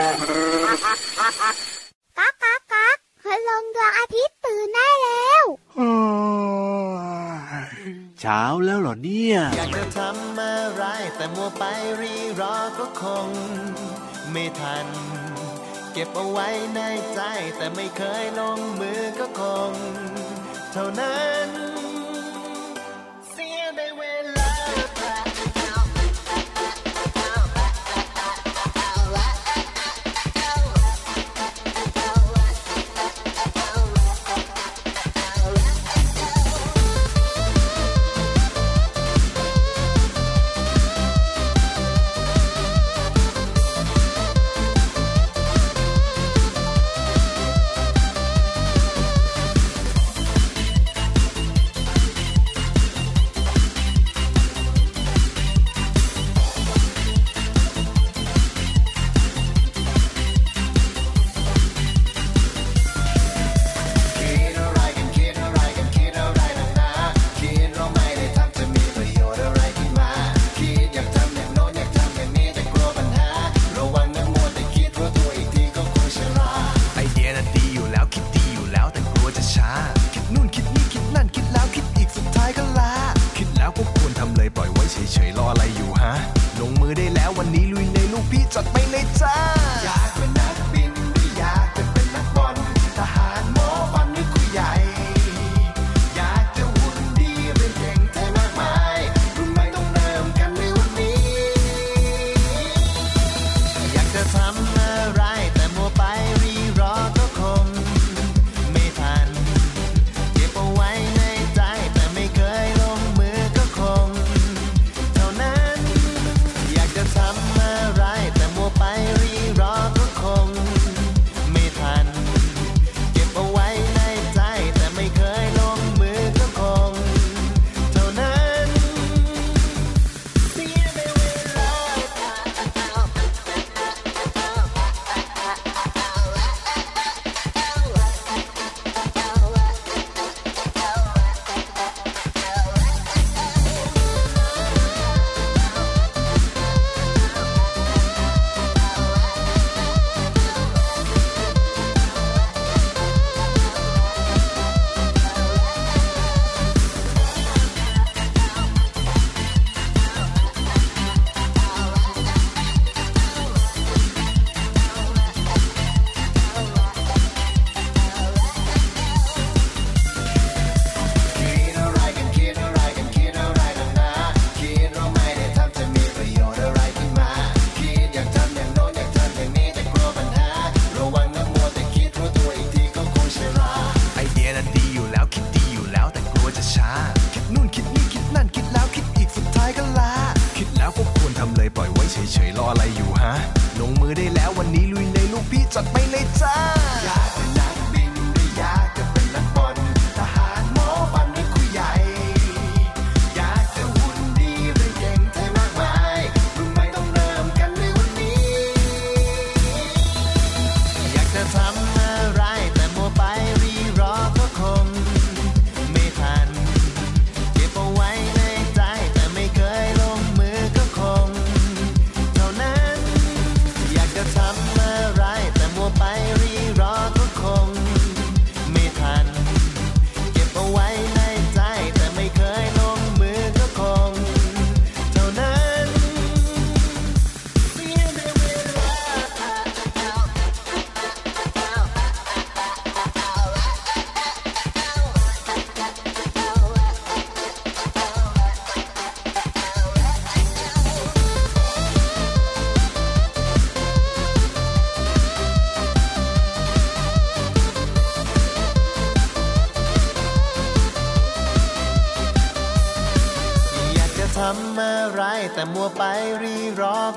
ก๊ากก๊ากก๊ากคืลงดวงอาทิตย์ตื่นได้แล้วเช้าแล้วเหรอเนี่ย อยากจะทำอะไรแต่มัวไปรีรอก็คง ไม่ทัน เก็บเอาไว้ในใจแต่ไม่เคยลงมือก็คง เท่านั้น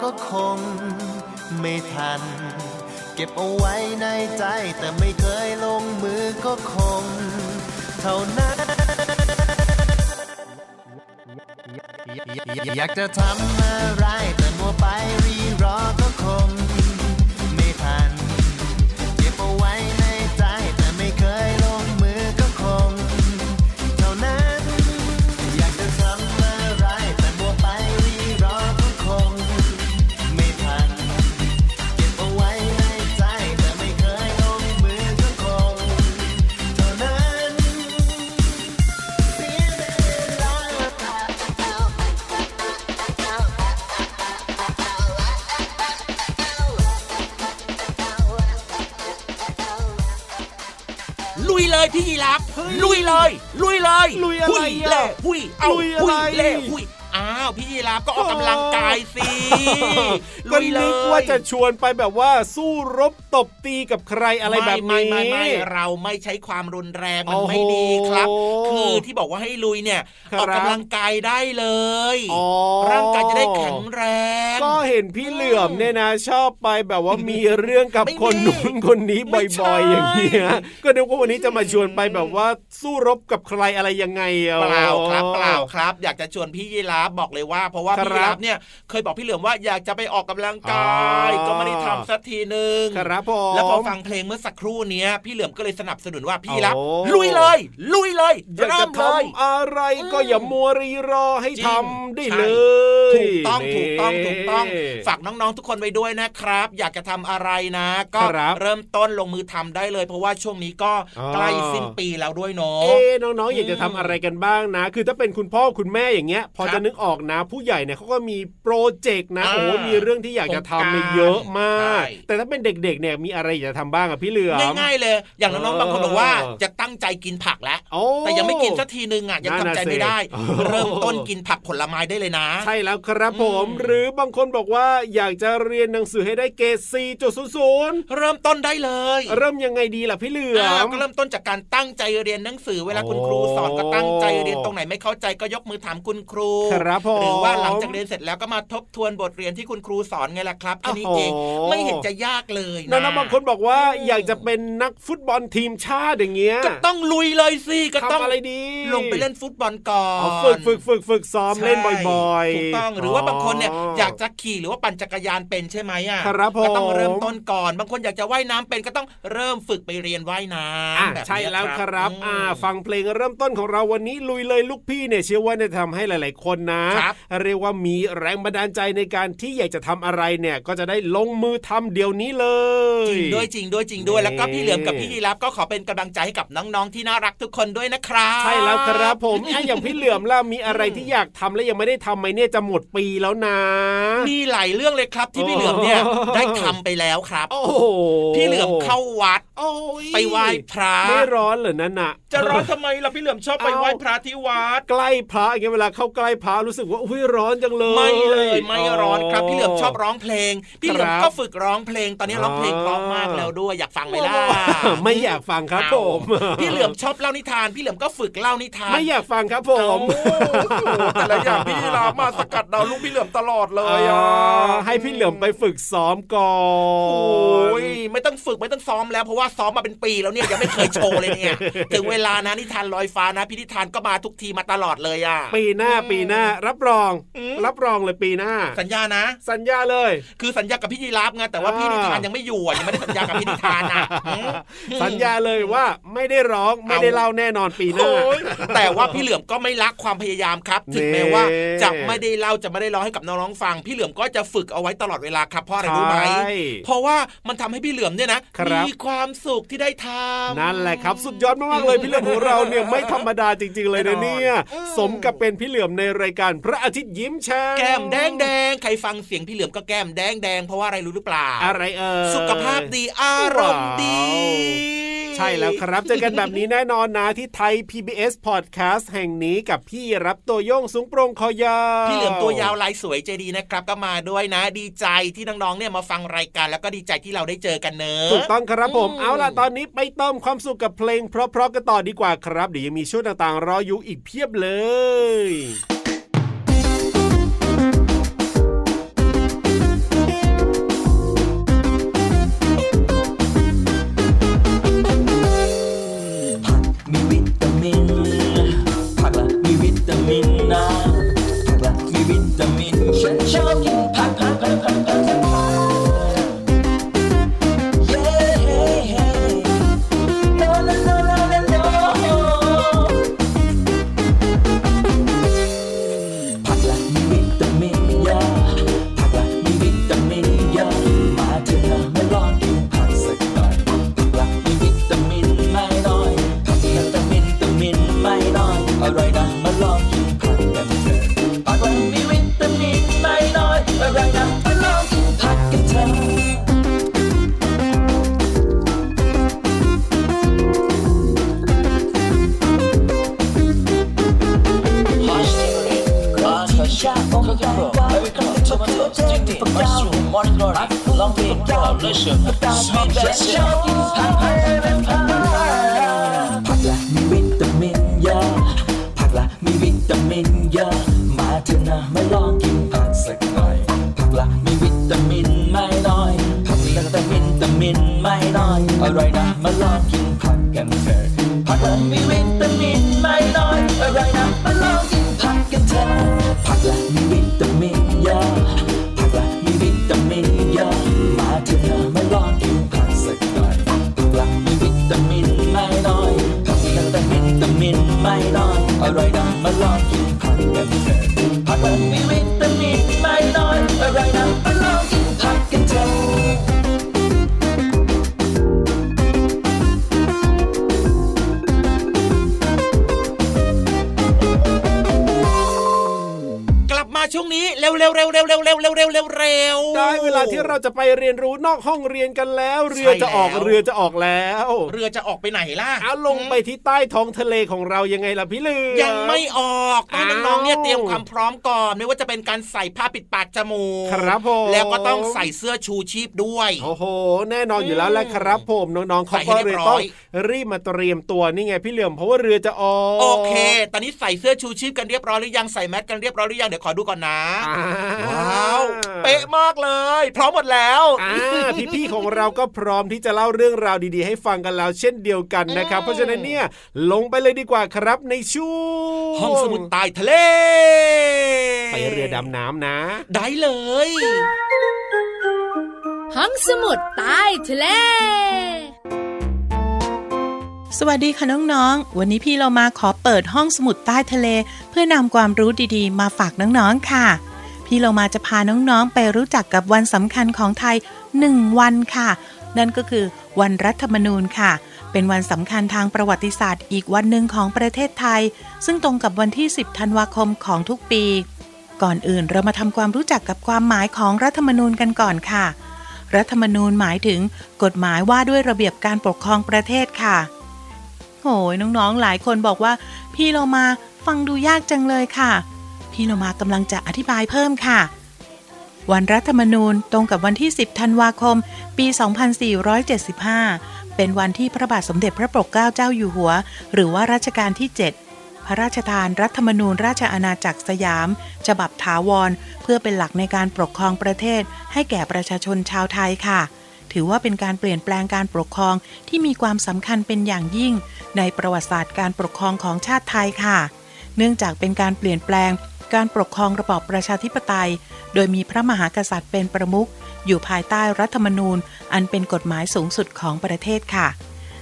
ก็คงไม่ทัน เก็บเอาไว้ในใจแต่ไม่เคยลงมือก็คง เท่านั้น อยากจะทำอะไรแต่มัวไปรีรอก็คง ลุยเลย ลุยเลย ลุยอะไรหุยอะเล่หุยเอาลุยอะไรหุยเล่หุยอ้าวพี่ยีรับก็ออกกำลังกายสิก็ลุยเลนึยกว่าจะชวนไปแบบว่าสู้รบตบตีกับใครอะไรแบบไม่นี้ไม่ไม่ไม่เราไม่ใช้ความรุนแรงมันโอ้โหไม่ดีครับ คือที่บอกว่าให้ลุยเนี่ยครับออกกำลังกายได้เลยอ๋อร่างกายจะได้แข็งแรง ก็เห็นพี่เหลื่อมเนี่ยนะ ชอบไปแบบว่ามีเรื่องกับไม่มีคนนู้นคนนี้ไม่ใช่บ่อยๆอย่างเงี้ยก็นึกว่าวันนี้จะมาชวนไปแบบว่าสู้รบกับใครอะไรยังไงอะเปล่าครับเปล่าครับ อยากจะชวนพี่ยีราฟบอกเลยว่า เพราะว่าครับพี่ยีราฟเนี่ยเคยบอกพี่เหลือมว่าอยากจะไปออกกำลังกายอ๋อก็ไม่ได้ทำสักทีหนึ่งครับผมแล้วพอฟังเพลงเมื่อสักครู่เนี้ยพี่เหลือมก็เลยสนับสนุนว่าพี่ยีราฟโอ้ลุยเลย ลุยเลยอยากเริ่จะมทเลยำอะไรก็อย่ามัวรีรอให้จริงทำได้ใช่เลยถูกต้องนี่ถูกต้องถูกต้องฝากน้องๆทุกคนไว้ด้วยนะครับ อยากจะทำอะไรนะ ก็ครับเริ่มต้นลงมือทำได้เลย เพราะว่าช่วงนี้ก็อ๋อใกล้สิ้นปีแล้วด้วยเนาะเอ๊ะน้องๆอยากจะทำอะไรกันบ้างนะ คือถ้าเป็นคุณพ่อคุณแม่อย่างเงี้ย พอครับจะนึกออกนะ ผู้ใหญ่เนี่ยเขาก็มีโปรเจกต์นะอ่าโอ้มีเรื่องที่อยากจะทำเนี่ยเยอะมากใช่แต่ถ้าเป็นเด็กๆเนี่ยมีอะไรอยากจะทำบ้างอะพี่เหลือมง่ายๆเลย อย่างน้องๆบางคนบอกว่าจะตั้งใจกินผักแล้วโอ้แต่ยังไม่กินสักทีนึงอะยังนั่นทำน่ะใจไม่ได้สิเริ่มต้นกินผักผลไม้ได้เลยนะ ใช่แล้วครับผมอืมหรือบางคนบอกว่าอยากจะเรียนหนังสือให้ได้เกรด4.00 เริ่มต้นได้เลย เริ่มยังไงดีล่ะพี่เหลืออ่ามก็เริ่มต้นจากการตั้งใจเรียนหนังสือเวลาคุณครูสอนก็ตั้งใจเรียนตรงไหนไม่เข้าใจก็ยกมือถามคุณครูครับผมหรือว่าหลังจากเรียนเสร็จแล้วก็มาทบทวนบทเรียนที่คุณครูสอนไงล่ะครับแค่นี้เองโอ้โหไม่เห็นจะยากเลยนะน้องๆบางคนบอกว่าอยากจะเป็นนักฟุตบอลทีมชาติอย่างเงี้ยก็ต้องลุยเลยสิก็ต้องทำอะไรดี ลงไปเล่นฟุตบอลก่อนอ๋อฝึกฝึกฝึกฝึกซ้อมเล่นบ่อยๆถูกต้องหรือว่าบางคนเนี่ยอยากจะขี่หรือว่าปั่นจักรยานเป็นใช่ไหมอะครับผมก็ต้องเริ่มต้นก่อน บางคนอยากจะว่ายน้ำเป็นก็ต้องเริ่มฝึกไปเรียนว่ายน้อะำแบบนี้ใช่แล้วครับมอ่าฟังเพลงเริ่มต้นของเราวันนี้ลุยเลยลูกพี่เนี่ยเชื่อว่าจะทำให้หลาย ๆ คนนะครับเรียกว่ามีแรงบันดาลใจในการที่อยากจะทำอะไรเนี่ยก็จะได้ลงมือทำเดี๋ยวนี้เลย จริงด้วยจริงด้วยจริงด้วยนี่แล้วก็พี่เหลือมกับพี่ยีรับก็ขอเป็นกำลังใจให้กับน้องๆที่น่ารักทุกคนด้วยนะครับใช่แล้วครับผมอะอย่างพี่เหลือมล่ะมีอะไรที่อยากทำและยังไม่ได้ทำไหมเนี่ยจะหมดปีแล้วนะ มีหลายเรื่องเลยครับที่พี่เหลือมเนี่ยโอ้ได้ทำไปแล้วครับ โอ้โหพี่เหลือมเข้าวัดโอ้ยไปไหว้พระไม่ร้อนเหรอนั่นน่ะ จะร้อนทำไมล่ะพี่เหลือมชอบไปเอ้าไหว้พระที่วัดใกล้พระอย่างเงี้ยเวลาเข้าใกล้พระรู้สึกว่าอุ้ยร้อนจังเลยไม่เลยไม่ร้อนครับพี่เหลือมชอบร้องเพลง พี่เหลือมครับก็ฝึกร้องเพลง ตอนนี้ร้องเพลงเพราะมากแล้วด้วยอยากฟังไหมล่ะไม่อยากฟังครับผมเอาพี่เหลือมชอบเล่านิทาน พี่เหลือมก็ฝึกเล่านิทานไม่อยากฟังครับผมแต่ละอย่างพี่ลามาสกัดดาวลูกพี่เหลือมตลอดเลเอยอะอให้พี่เหลือมไปฝึกซ้อมก่อโอ้นยไม่ต้องฝึกไม่ต้องซ้อมแล้วเพราะว่าซ้อมมาเป็นปีแล้วเนี่ยยังไม่เคยโชว์เลยเนี่ยถึงเวลานะนิทานลอยฟ้านะพี่นิทานก็มาทุกทีมาตลอดเลยอะปีหน้าปีหน้า รับรองอืมรับรองเลยปีหน้า สัญญานะ สัญญาเลย คือสัญญากับพี่ยีราฟไงแต่ว่าพี่นิทานยังไม่อยู่อะยังไม่ได้สัญญากับพี่นิทานอะอืมสัญญาเลยว่าไม่ได้ร้องไม่ได้เล่าแน่นอนปีหน้าโอ้ยแต่ว่าพี่เหลือมก็ไม่ละความพยายามครับ ถึงแม้ว่าเน่จะไม่ได้เล่าจะไม่ได้ร้องให้กับน้องๆฟัง พี่เหลือมก็จะฝึกเอาไว้ตลอดเวลาครับเพราะอะไรรู้ไหมใช่เพราะว่ามันทำให้พี่เหลือมเนี่ยนะครับมีความสุขที่ได้ทำนั่นแหละครับ สุดยอดมากๆเลยพี่เหลือมของเราเนี่ยไม่ธรรมดาจริง ๆ เลยนะเนี่ยอืมสมกับเป็นพี่เหลือมในรายการพระอาทิตย์ยิ้มแฉ่งแก้มแดงแดงใครฟังเสียงพี่เหลือมก็แก้มแดงแดงเพราะว่าอะไรรู้หรือเปล่า อะไรเอ่ยสุขภาพดีอารมณ์ดีว้าวใช่แล้วครับ เจอกันแบบนี้แน่นอนนะที่ไทย PBS Podcast แห่งนี้กับพี่รับตัวโยงสูงโปรงคอยาวพี่เหลือมตัวยาวลายสวยใจดีนะครับ ก็มาด้วยนะ ดีใจที่น้องๆเนี่ยมาฟังรายการแล้วก็ดีใจที่เราได้เจอกันเนอะถูกต้องครับผมอืมเอาล่ะตอนนี้ไปเติมความสุขกับเพลง เพราะๆกันต่อดีกว่าครับ เดี๋ยวยังมีช่วงต่างๆรออยู่อีกเพียบเลย อร่อยนะมาลองกินผักกันเถอะผักละมีวิตามินไม่น้อยอร่อยนะมาลองกินผักกันเถอะกลับมาช่วงนี้เร็วเร็วเร็วเร็วเร็วเร็วเร็วเร็วเร็วเร็วได้เวลาที่เราจะไปเรียนรู้นอกห้องเรียนกันแล้ว เรือจะออกใช่แล้วเรือจะออกแล้ว เรือจะออกไปไหนล่ะเอาลงไปที่ใต้ท้องทะเลของเรายังไงล่ะพี่เลือยังไม่ออกต้องอ้าวน้องๆเนี่ยเตรียมความพร้อมก่อน ไม่ว่าจะเป็นการใส่ผ้าปิดปากจมูกครับผมแล้วก็ต้องใส่เสื้อชูชีพด้วยโอ้โห แน่นอนอยู่แล้วแหละครับผมน้องๆเขาใส่ให้ก็เรีเลยยบร้อยต้องรีบมาเตรียมตัวนี่ไงพี่เหลือมเพราะว่าเรือจะออกโอเค ตอนนี้ใส่เสื้อชูชีพกันเรียบร้อยหรือยังใส่แมสกันเรียบร้อยหรือยังเดี๋ยวขอดูก่อนนะอ่าว้าวเป๊ะมากเลย พร้อมหมดแล้วอ่าพี่ๆของเราก็พร้อมที่จะเล่าเรื่องราวดีๆ ให้ฟังกันแล้ว เช่นเดียวกันนะครับ เพราะฉะนั้นเนี่ยลงไปเลยดีกว่าครับในช่วงห้องสมุดใต้ทะเล ไปเรือดำน้ำนะ ได้เลย ห้องสมุดใต้ทะเลสวัสดีค่ะน้องๆ วันนี้พี่เรามาขอเปิดห้องสมุดใต้ทะเล เพื่อนำความรู้ดีๆ มาฝากน้องๆ ค่ะ พี่เรามาจะพาน้องๆ ไปรู้จักกับวันสำคัญของไทย 1 วันค่ะ นั่นก็คือวันรัฐธรรมนูญค่ะ เป็นวันสำคัญทางประวัติศาสตร์อีกวันหนึ่งของประเทศไทย ซึ่งตรงกับวันที่ 10 ธันวาคมของทุกปี ก่อนอื่นเรามาทำความรู้จักกับความหมายของรัฐธรรมนูญกันก่อนค่ะ รัฐธรรมนูญหมายถึง กฎหมายว่าด้วยระเบียบการปกครองประเทศค่ะโหยน้องๆหลายคนบอกว่า พี่เรามาฟังดูยากจังเลยค่ะ พี่เรามากำลังจะอธิบายเพิ่มค่ะ วันรัฐธรรมนูญตรงกับวันที่ 10 ธันวาคม ปี 2475 เป็นวันที่พระบาทสมเด็จพระปกเกล้าเจ้าอยู่หัว หรือว่ารัชกาลที่ 7 พระราชทานรัฐธรรมนูญราชอาณาจักรสยาม ฉบับถาวร เพื่อเป็นหลักในการปกครองประเทศ ให้แก่ประชาชนชาวไทยค่ะถือว่าเป็นการเปลี่ยนแปลงการปกครองที่มีความสำคัญเป็นอย่างยิ่ง ในประวัติศาสตร์การปกครองของชาติไทยค่ะ เนื่องจากเป็นการเปลี่ยนแปลง การปกครองระบอบประชาธิปไตย โดยมีพระมหากษัตริย์เป็นประมุข อยู่ภายใต้รัฐธรรมนูญ อันเป็นกฎหมายสูงสุดของประเทศค่ะ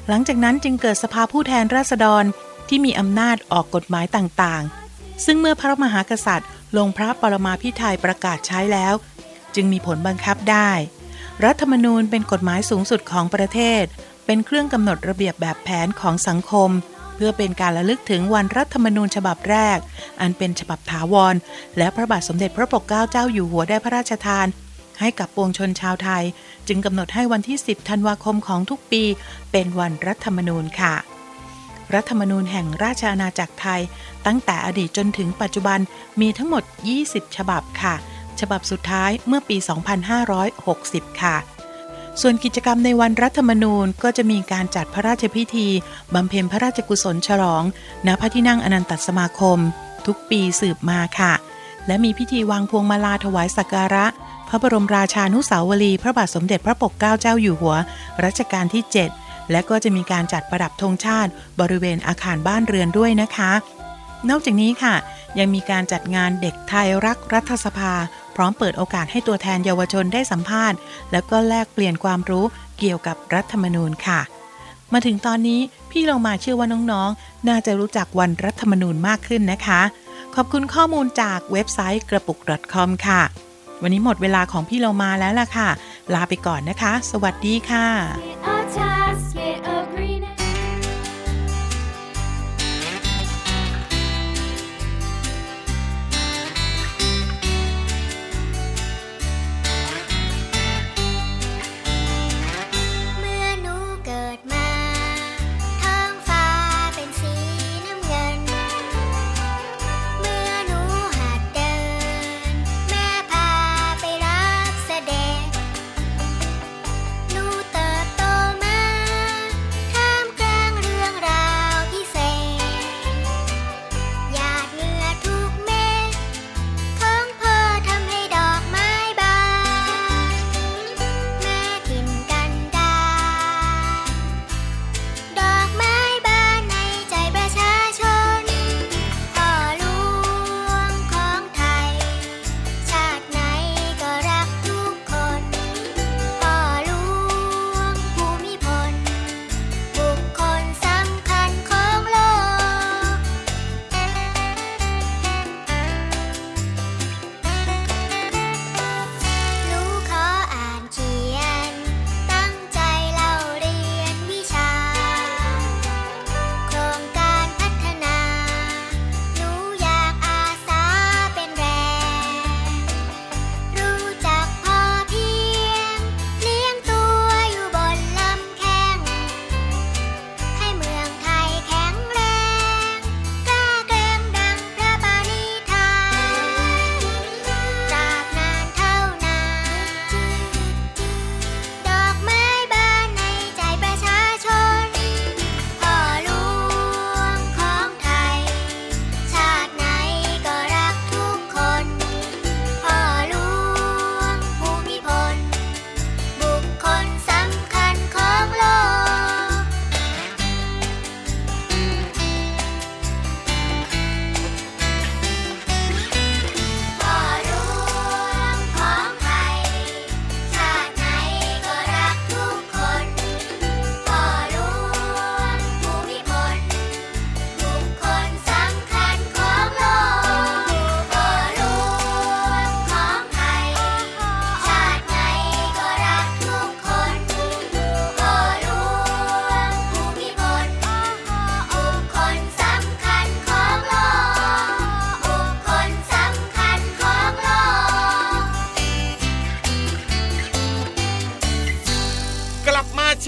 หลังจากนั้นจึงเกิดสภาผู้แทนราษฎรที่มีอำนาจออกกฎหมายต่างๆ ซึ่งเมื่อพระมหากษัตริย์ ลงพระปรมาภิไธยประกาศใช้แล้ว จึงมีผลบังคับได้ รัฐธรรมนูญเป็นกฎหมายสูงสุดของประเทศ เป็นเครื่องกำหนดระเบียบแบบแผนของสังคม พื่อเป็นการระลึกถึงวันรัฐธรรมนูญฉบับแรก อันเป็นฉบับถาวร และพระบาทสมเด็จพระปกเกล้าเจ้าอยู่หัวได้พระราชทาน ให้กับปวงชนชาวไทย จึงกำหนดให้วันที่ 10 ธันวาคมของทุกปี เป็นวันรัฐธรรมนูญค่ะ รัฐธรรมนูญแห่งราชอาณาจักรไทย ตั้งแต่อดีตจนถึงปัจจุบันมีทั้งหมด 20 ฉบับค่ะ ฉบับสุดท้ายเมื่อปี 2560 ค่ะ ส่วนกิจกรรมในวันรัฐธรรมนูญก็จะมีการจัดพระราชพิธี บำเพ็ญพระราชกุศลฉลอง ณ พระที่นั่งอนันตสมาคม ทุกปีสืบมาค่ะ และมีพิธีวางพวงมาลาถวายสักการะ พระบรมราชานุสาวรีพระบาทสมเด็จพระปกเกล้าเจ้าอยู่หัว รัชกาลที่ 7 และก็จะมีการจัดประดับธงชาติ บริเวณอาคารบ้านเรือนด้วยนะคะ นอกจากนี้ค่ะ ยังมีการจัดงานเด็กไทยรักรัฐสภา พร้อมเปิดโอกาสให้ตัวแทนเยาวชนได้สัมภาษณ์ แล้วก็แลกเปลี่ยนความรู้เกี่ยวกับรัฐธรรมนูญค่ะ มาถึงตอนนี้พี่เรามาเชื่อว่าน้องๆ น่าจะรู้จักวันรัฐธรรมนูญมากขึ้นนะคะ ขอบคุณข้อมูลจากเว็บไซต์กระปุก .com ค่ะ วันนี้หมดเวลาของพี่เรามาแล้วล่ะค่ะ ลาไปก่อนนะคะ สวัสดีค่ะ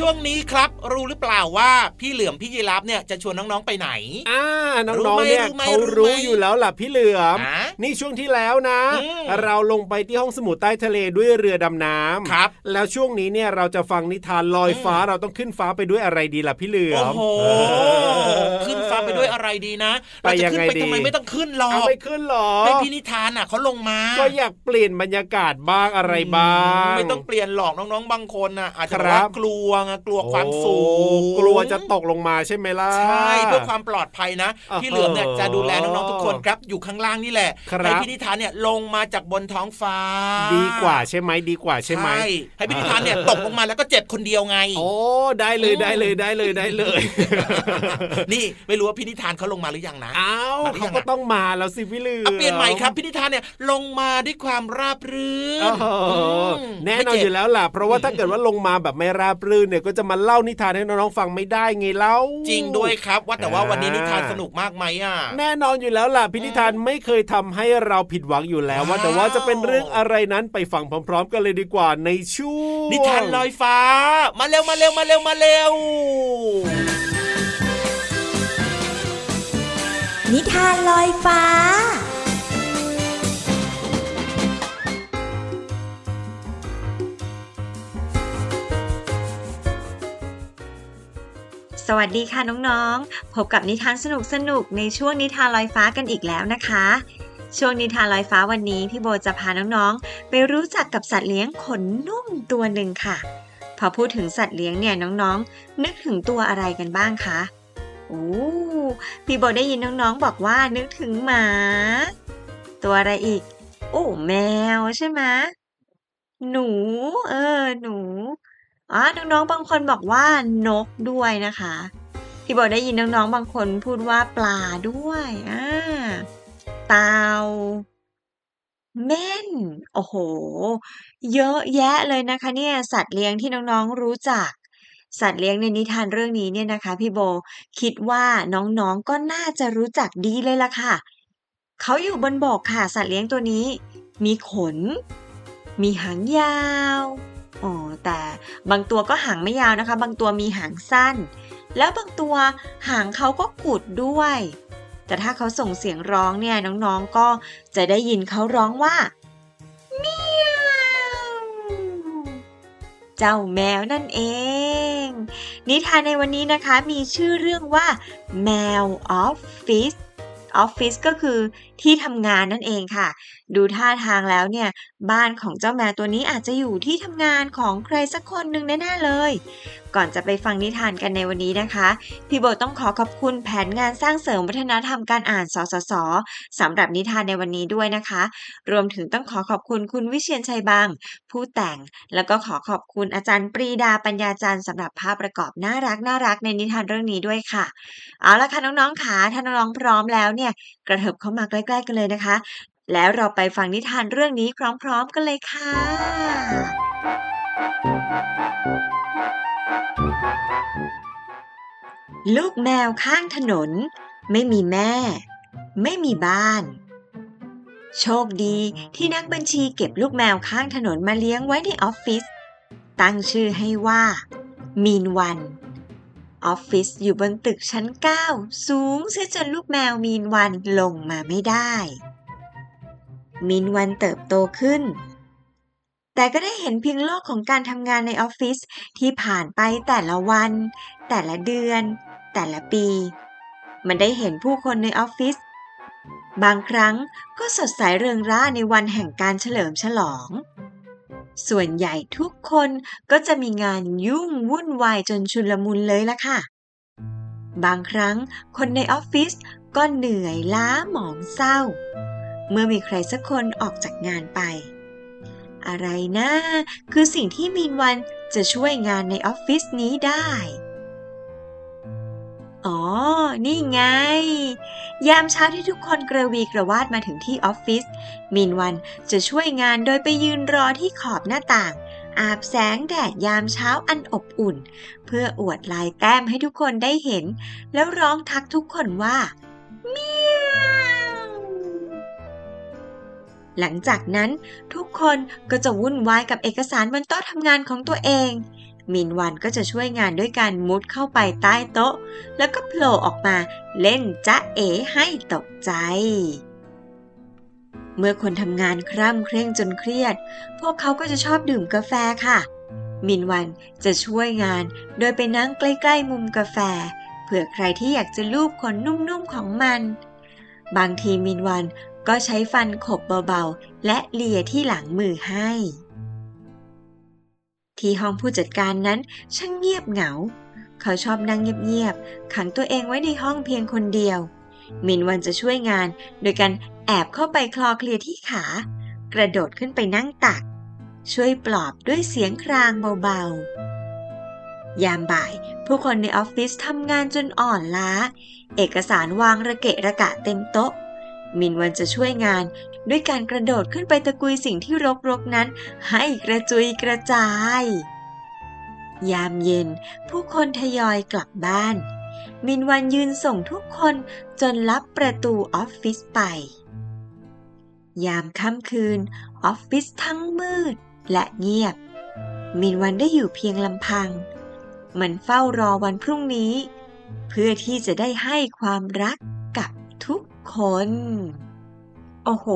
ช่วงนี้ครับ รู้หรือเปล่าว่าพี่เหลือมพี่ยีรับเนี่ยจะชวนน้องๆไปไหน อ่าน้องๆเนี่ยเขารู้อยู่แล้วล่ะพี่เหลือม นี่ช่วงที่แล้วนะ เราลงไปที่ห้องสมุดใต้ทะเลด้วยเรือดำน้ำครับ แล้วช่วงนี้เนี่ยเราจะฟังนิทานลอยฟ้าเราต้องขึ้นฟ้าไปด้วยอะไรดีล่ะพี่เหลือมโอ้โหขึ้นฟ้าไปด้วยอะไรดีนะไปเราจะยังขึ้นไงไปดีทำไมไม่ต้องขึ้นหรอเอากไปขึ้นหรอให้พี่นิทานอะเขาลงมา ก็อยากเปลี่ยนบรรยากาศบ้างอะไรบ้างไม่ต้องเปลี่ยนหรอกน้องๆบางคนน่ะอาจจะครับว่ากลัวไงกลัวความสูงโอ้กลัวจะตกลงมาใช่ไหมล่ะ ใช่เพื่อความปลอดภัยนะอ่าฮะพี่เหลือมเนี่ยจะดูแลน้องๆทุกคนครับ อยู่ข้างล่างนี่แหละครับให้พี่นิทานเนี่ยลงมาจากบนท้องฟ้า ดีกว่าใช่ไหมดีกว่าใช่ไหมให้พี่นิทานเนี่ยตกลงมาแล้วก็เจ็บคนเดียวไง โอ้ได้เลยได้เลยได้เลยได้เลย นี่ไม่รู้ว่าพี่นิทานเขาลงมาหรือยังนะอ้าวมาหรือเขายังก็อะต้องมาแล้วสิพี่เหลือมเอาเปลี่ยนใหม่ครับพี่นิทานเนี่ยลงมาด้วยความราบรื่นโอ้โหมแน่นอนไม่อเจ็บยู่แล้วล่ะเพราะว่าถ้าเกิดว่าลงมาแบบไม่ราบรื่นเนี่ยก็จะมาเล่านิทานให้น้องๆฟังไม่ได้ไงเล่าจริงด้วยครับ ว่าแต่ว่าวันนี้นิทานอ่าสนุกมากไหมอะแน่นอนอยู่แล้วล่ะพินิธานไม่เคยทำให้เราผิดหวังอยู่แล้ว ว่าแต่ว่าจะเป็นเรื่องอะไรนั้นไปฟังพร้อม ๆ กันเลยดีกว่าในช่วงนิทานลอยฟ้า มาเร็วมาเร็วมาเร็วมาเร็ว นิทานลอยฟ้า สวัสดีค่ะน้องๆ พบกับนิทานสนุกๆในช่วงนิทานลอยฟ้ากันอีกแล้วนะคะ ช่วงนิทานลอยฟ้าวันนี้พี่โบจะพาน้องๆ ไปรู้จักกับสัตว์เลี้ยงขนนุ่มตัวหนึ่งค่ะ พอพูดถึงสัตว์เลี้ยงเนี่ยน้องๆ นึกถึงตัวอะไรกันบ้างคะโอ้พี่โบได้ยินน้องๆ บอกว่านึกถึงหมา ตัวอะไรอีก โอ้แมวใช่ไหมหนู เออหนู อ๋อน้องๆบางคนบอกว่านกด้วยนะคะพี่โบได้ยินน้องๆบางคนพูดว่าปลาด้วยอ่าเต่าเม่น โอ้โห เยอะแยะเลยนะคะ เนี่ยสัตว์เลี้ยงที่น้องๆรู้จัก สัตว์เลี้ยงในนิทานเรื่องนี้เนี่ยนะคะ พี่โบคิดว่าน้องๆก็น่าจะรู้จักดีเลยล่ะค่ะ เขาอยู่บนบกค่ะ สัตว์เลี้ยงตัวนี้ มีขน มีหางยาว อ๋อแต่บางตัวก็หางไม่ยาวนะคะ บางตัวมีหางสั้น แล้วบางตัวหางเขาก็กุดด้วย แต่ถ้าเขาส่งเสียงร้องเนี่ยน้องๆก็จะได้ยินเขาร้องว่าเมียวเจ้าแมวนั่นเอง นิทานในวันนี้นะคะมีชื่อเรื่องว่าแมวออฟฟิศออฟฟิศก็คือที่ทำงานนั่นเองค่ะ ดูท่าทางแล้วเนี่ย บ้านของเจ้าแมวตัวนี้อาจจะอยู่ที่ทำงานของใครสักคนหนึ่งแน่ๆเลย ก่อนจะไปฟังนิทานกันในวันนี้นะคะ พี่โบต้องขอขอบคุณแผนงานสร้างเสริมวัฒนธรรมการอ่านสสสสำหรับนิทานในวันนี้ด้วยนะคะ รวมถึงต้องขอขอบคุณคุณวิเชียนชัยบาง ผู้แต่ง แล้วก็ขอขอบคุณอาจารย์ปรีดาปัญญาจันทร์สำหรับภาพประกอบน่ารักน่ารักในนิทานเรื่องนี้ด้วยค่ะ เอาละค่ะน้องๆค่ะถ้าน้องๆพร้อมแล้วเนี่ยกระเถิบเข้ามาใกล้ๆกันเลยนะคะ แล้วเราไปฟังนิทานเรื่องนี้พร้อมๆกันเลยค่ะ ลูกแมวข้างถนน ไม่มีแม่ ไม่มีบ้าน โชคดีที่นักบัญชีเก็บลูกแมวข้างถนนมาเลี้ยงไว้ในออฟฟิศตั้งชื่อให้ว่า มีนวัน ออฟฟิศอยู่บนตึกชั้น 9 สูงเสียจนลูกแมวมีนวันลงมาไม่ได้ มีนวันเติบโตขึ้น แต่ก็ได้เห็นเพียงโลกของการทำงานในออฟฟิศที่ผ่านไปแต่ละวัน แต่ละเดือน แต่ละปี มันได้เห็นผู้คนในออฟฟิศบางครั้งก็สดใสเริงร่าในวันแห่งการเฉลิมฉลอง ส่วนใหญ่ทุกคนก็จะมีงานยุ่งวุ่นวายจนชุลมุนเลยละค่ะ บางครั้งคนในออฟฟิศก็เหนื่อยล้าหมองเศร้า เมื่อมีใครสักคนออกจากงานไป อะไรนะ คือสิ่งที่มีนวันจะช่วยงานในออฟฟิศนี้ได้ อ๋อ นี่ไง ยามเช้าที่ทุกคนกระวีกระวาดมาถึงที่ออฟฟิศมีนวันจะช่วยงานโดยไปยืนรอที่ขอบหน้าต่าง อาบแสงแดดยามเช้าอันอบอุ่น เพื่ออวดลายแต้มให้ทุกคนได้เห็น แล้วร้องทักทุกคนว่าเมียวหลังจากนั้นทุกคนก็จะวุ่นวายกับเอกสารบนโต๊ะทำงานของตัวเอง มินวันก็จะช่วยงานด้วยการมุดเข้าไปใต้โต๊ะ แล้วก็โผล่ออกมาเล่นจ๊ะเอ๋ให้ตกใจ เมื่อคนทำงานคร่ำเคร่งจนเครียด พวกเขาก็จะชอบดื่มกาแฟค่ะ มินวันจะช่วยงานโดยไปนั่งใกล้ๆมุมกาแฟ เผื่อใครที่อยากจะลูบขนนุ่มๆของมัน บางทีมินวันก็ใช้ฟันขบเบาๆ และเลียที่หลังมือให้ ที่ห้องผู้จัดการนั้นช่างเงียบเหงา เขาชอบนั่งเงียบๆ ขังตัวเองไว้ในห้องเพียงคนเดียว มินวันจะช่วยงาน โดยการแอบเข้าไปคลอเคลียที่ขา กระโดดขึ้นไปนั่งตัก ช่วยปลอบด้วยเสียงครางเบาๆ ยามบ่าย ผู้คนในออฟฟิศทำงานจนอ่อนล้า เอกสารวางระเกะระกะเต็มโต๊ะมินวันจะช่วยงาน ด้วยการกระโดดขึ้นไปตะกุยสิ่งที่รกๆนั้น ให้กระจุยกระจาย ยามเย็น ผู้คนทยอยกลับบ้าน มินวันยืนส่งทุกคนจนลับประตูออฟฟิศไป ยามค่ำคืน ออฟฟิศทั้งมืดและเงียบ มินวันได้อยู่เพียงลำพัง มันเฝ้ารอวันพรุ่งนี้ เพื่อที่จะได้ให้ความรักกับทุกคน โอ้โห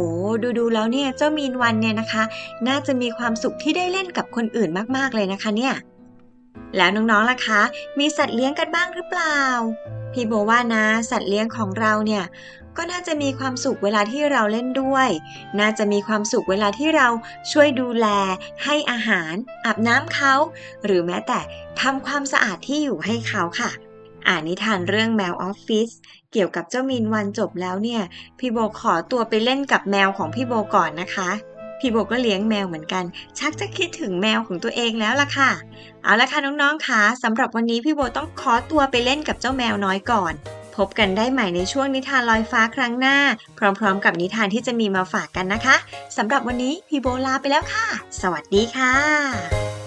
ดูดูแล้วเนี่ยเจ้ามีนวันเนี่ยนะคะ น่าจะมีความสุขที่ได้เล่นกับคนอื่นมากๆเลยนะคะเนี่ย แล้วน้องๆล่ะคะ มีสัตว์เลี้ยงกันบ้างหรือเปล่า พี่โบว่านะ สัตว์เลี้ยงของเราเนี่ยก็น่าจะมีความสุขเวลาที่เราเล่นด้วย น่าจะมีความสุขเวลาที่เราช่วยดูแล ให้อาหาร อาบน้ำเขา หรือแม้แต่ทำความสะอาดที่อยู่ให้เขาค่ะ อ่านนิทานเรื่องแมวออฟฟิศเกี่ยวกับเจ้ามีนวันจบแล้วเนี่ย พี่โบขอตัวไปเล่นกับแมวของพี่โบก่อนนะคะ พี่โบก็เลี้ยงแมวเหมือนกัน ชักจะคิดถึงแมวของตัวเองแล้วล่ะค่ะ เอาละค่ะน้องๆค่ะสำหรับวันนี้พี่โบต้องขอตัวไปเล่นกับเจ้าแมวน้อยก่อน พบกันได้ใหม่ในช่วงนิทานลอยฟ้าครั้งหน้า พร้อมๆ กับนิทานที่จะมีมาฝากกันนะคะสำหรับวันนี้พี่โบลาไปแล้วค่ะ สวัสดีค่ะ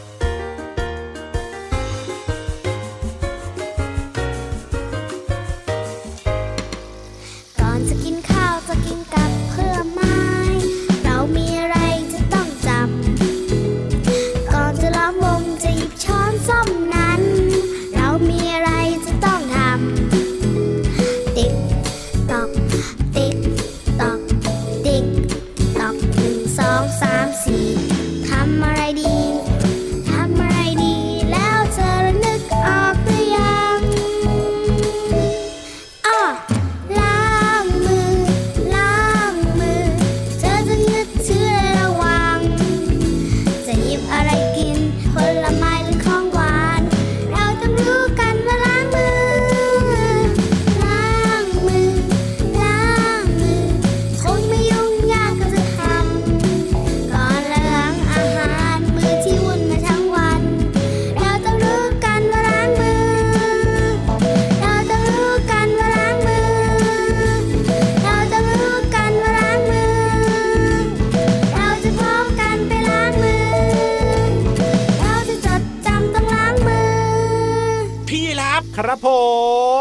ครับผ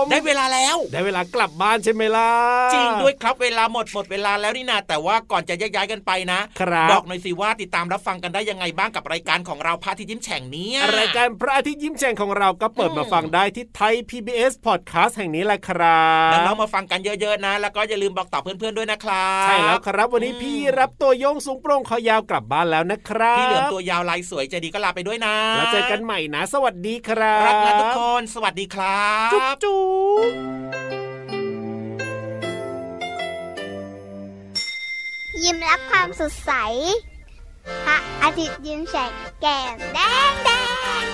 ม ได้เวลาแล้ว ได้เวลากลับบ้านใช่ไหมล่ะ จริงด้วยครับเวลาหมดหมดเวลาแล้วนี่นาแต่ว่าก่อนจะแยกย้ายกันไปนะครับบอกหน่อยสิว่าติดตามรับฟังกันได้ยังไงบ้างกับรายการของเราพระอาทิตย์ยิ้มแฉ่งเนี้ยรายการพระอาทิตย์ยิ้มแฉ่งของเราก็เปิดอืมมาฟังได้ที่ไทย PBS Podcast แห่งนี้แหละครับน้องๆมาฟังกันเยอะๆนะ แล้วก็อย่าลืมบอกต่อเพื่อนๆด้วยนะครับใช่แล้วครับวันนี้อืมพี่รับตัวโยงสูงโปร่งคอยาวกลับบ้านแล้วนะครับพี่เหลือมตัวยาวลายสวยใจดีก็ลาไปด้วยนะแล้วเจอกันใหม่นะ สวัสดีครับรักนะทุกคน สวัสดีครับจุ๊บจุ๊บยิ้มรับความสดใส พระอาทิตย์ยิ้มแฉกแก้มแดงแดง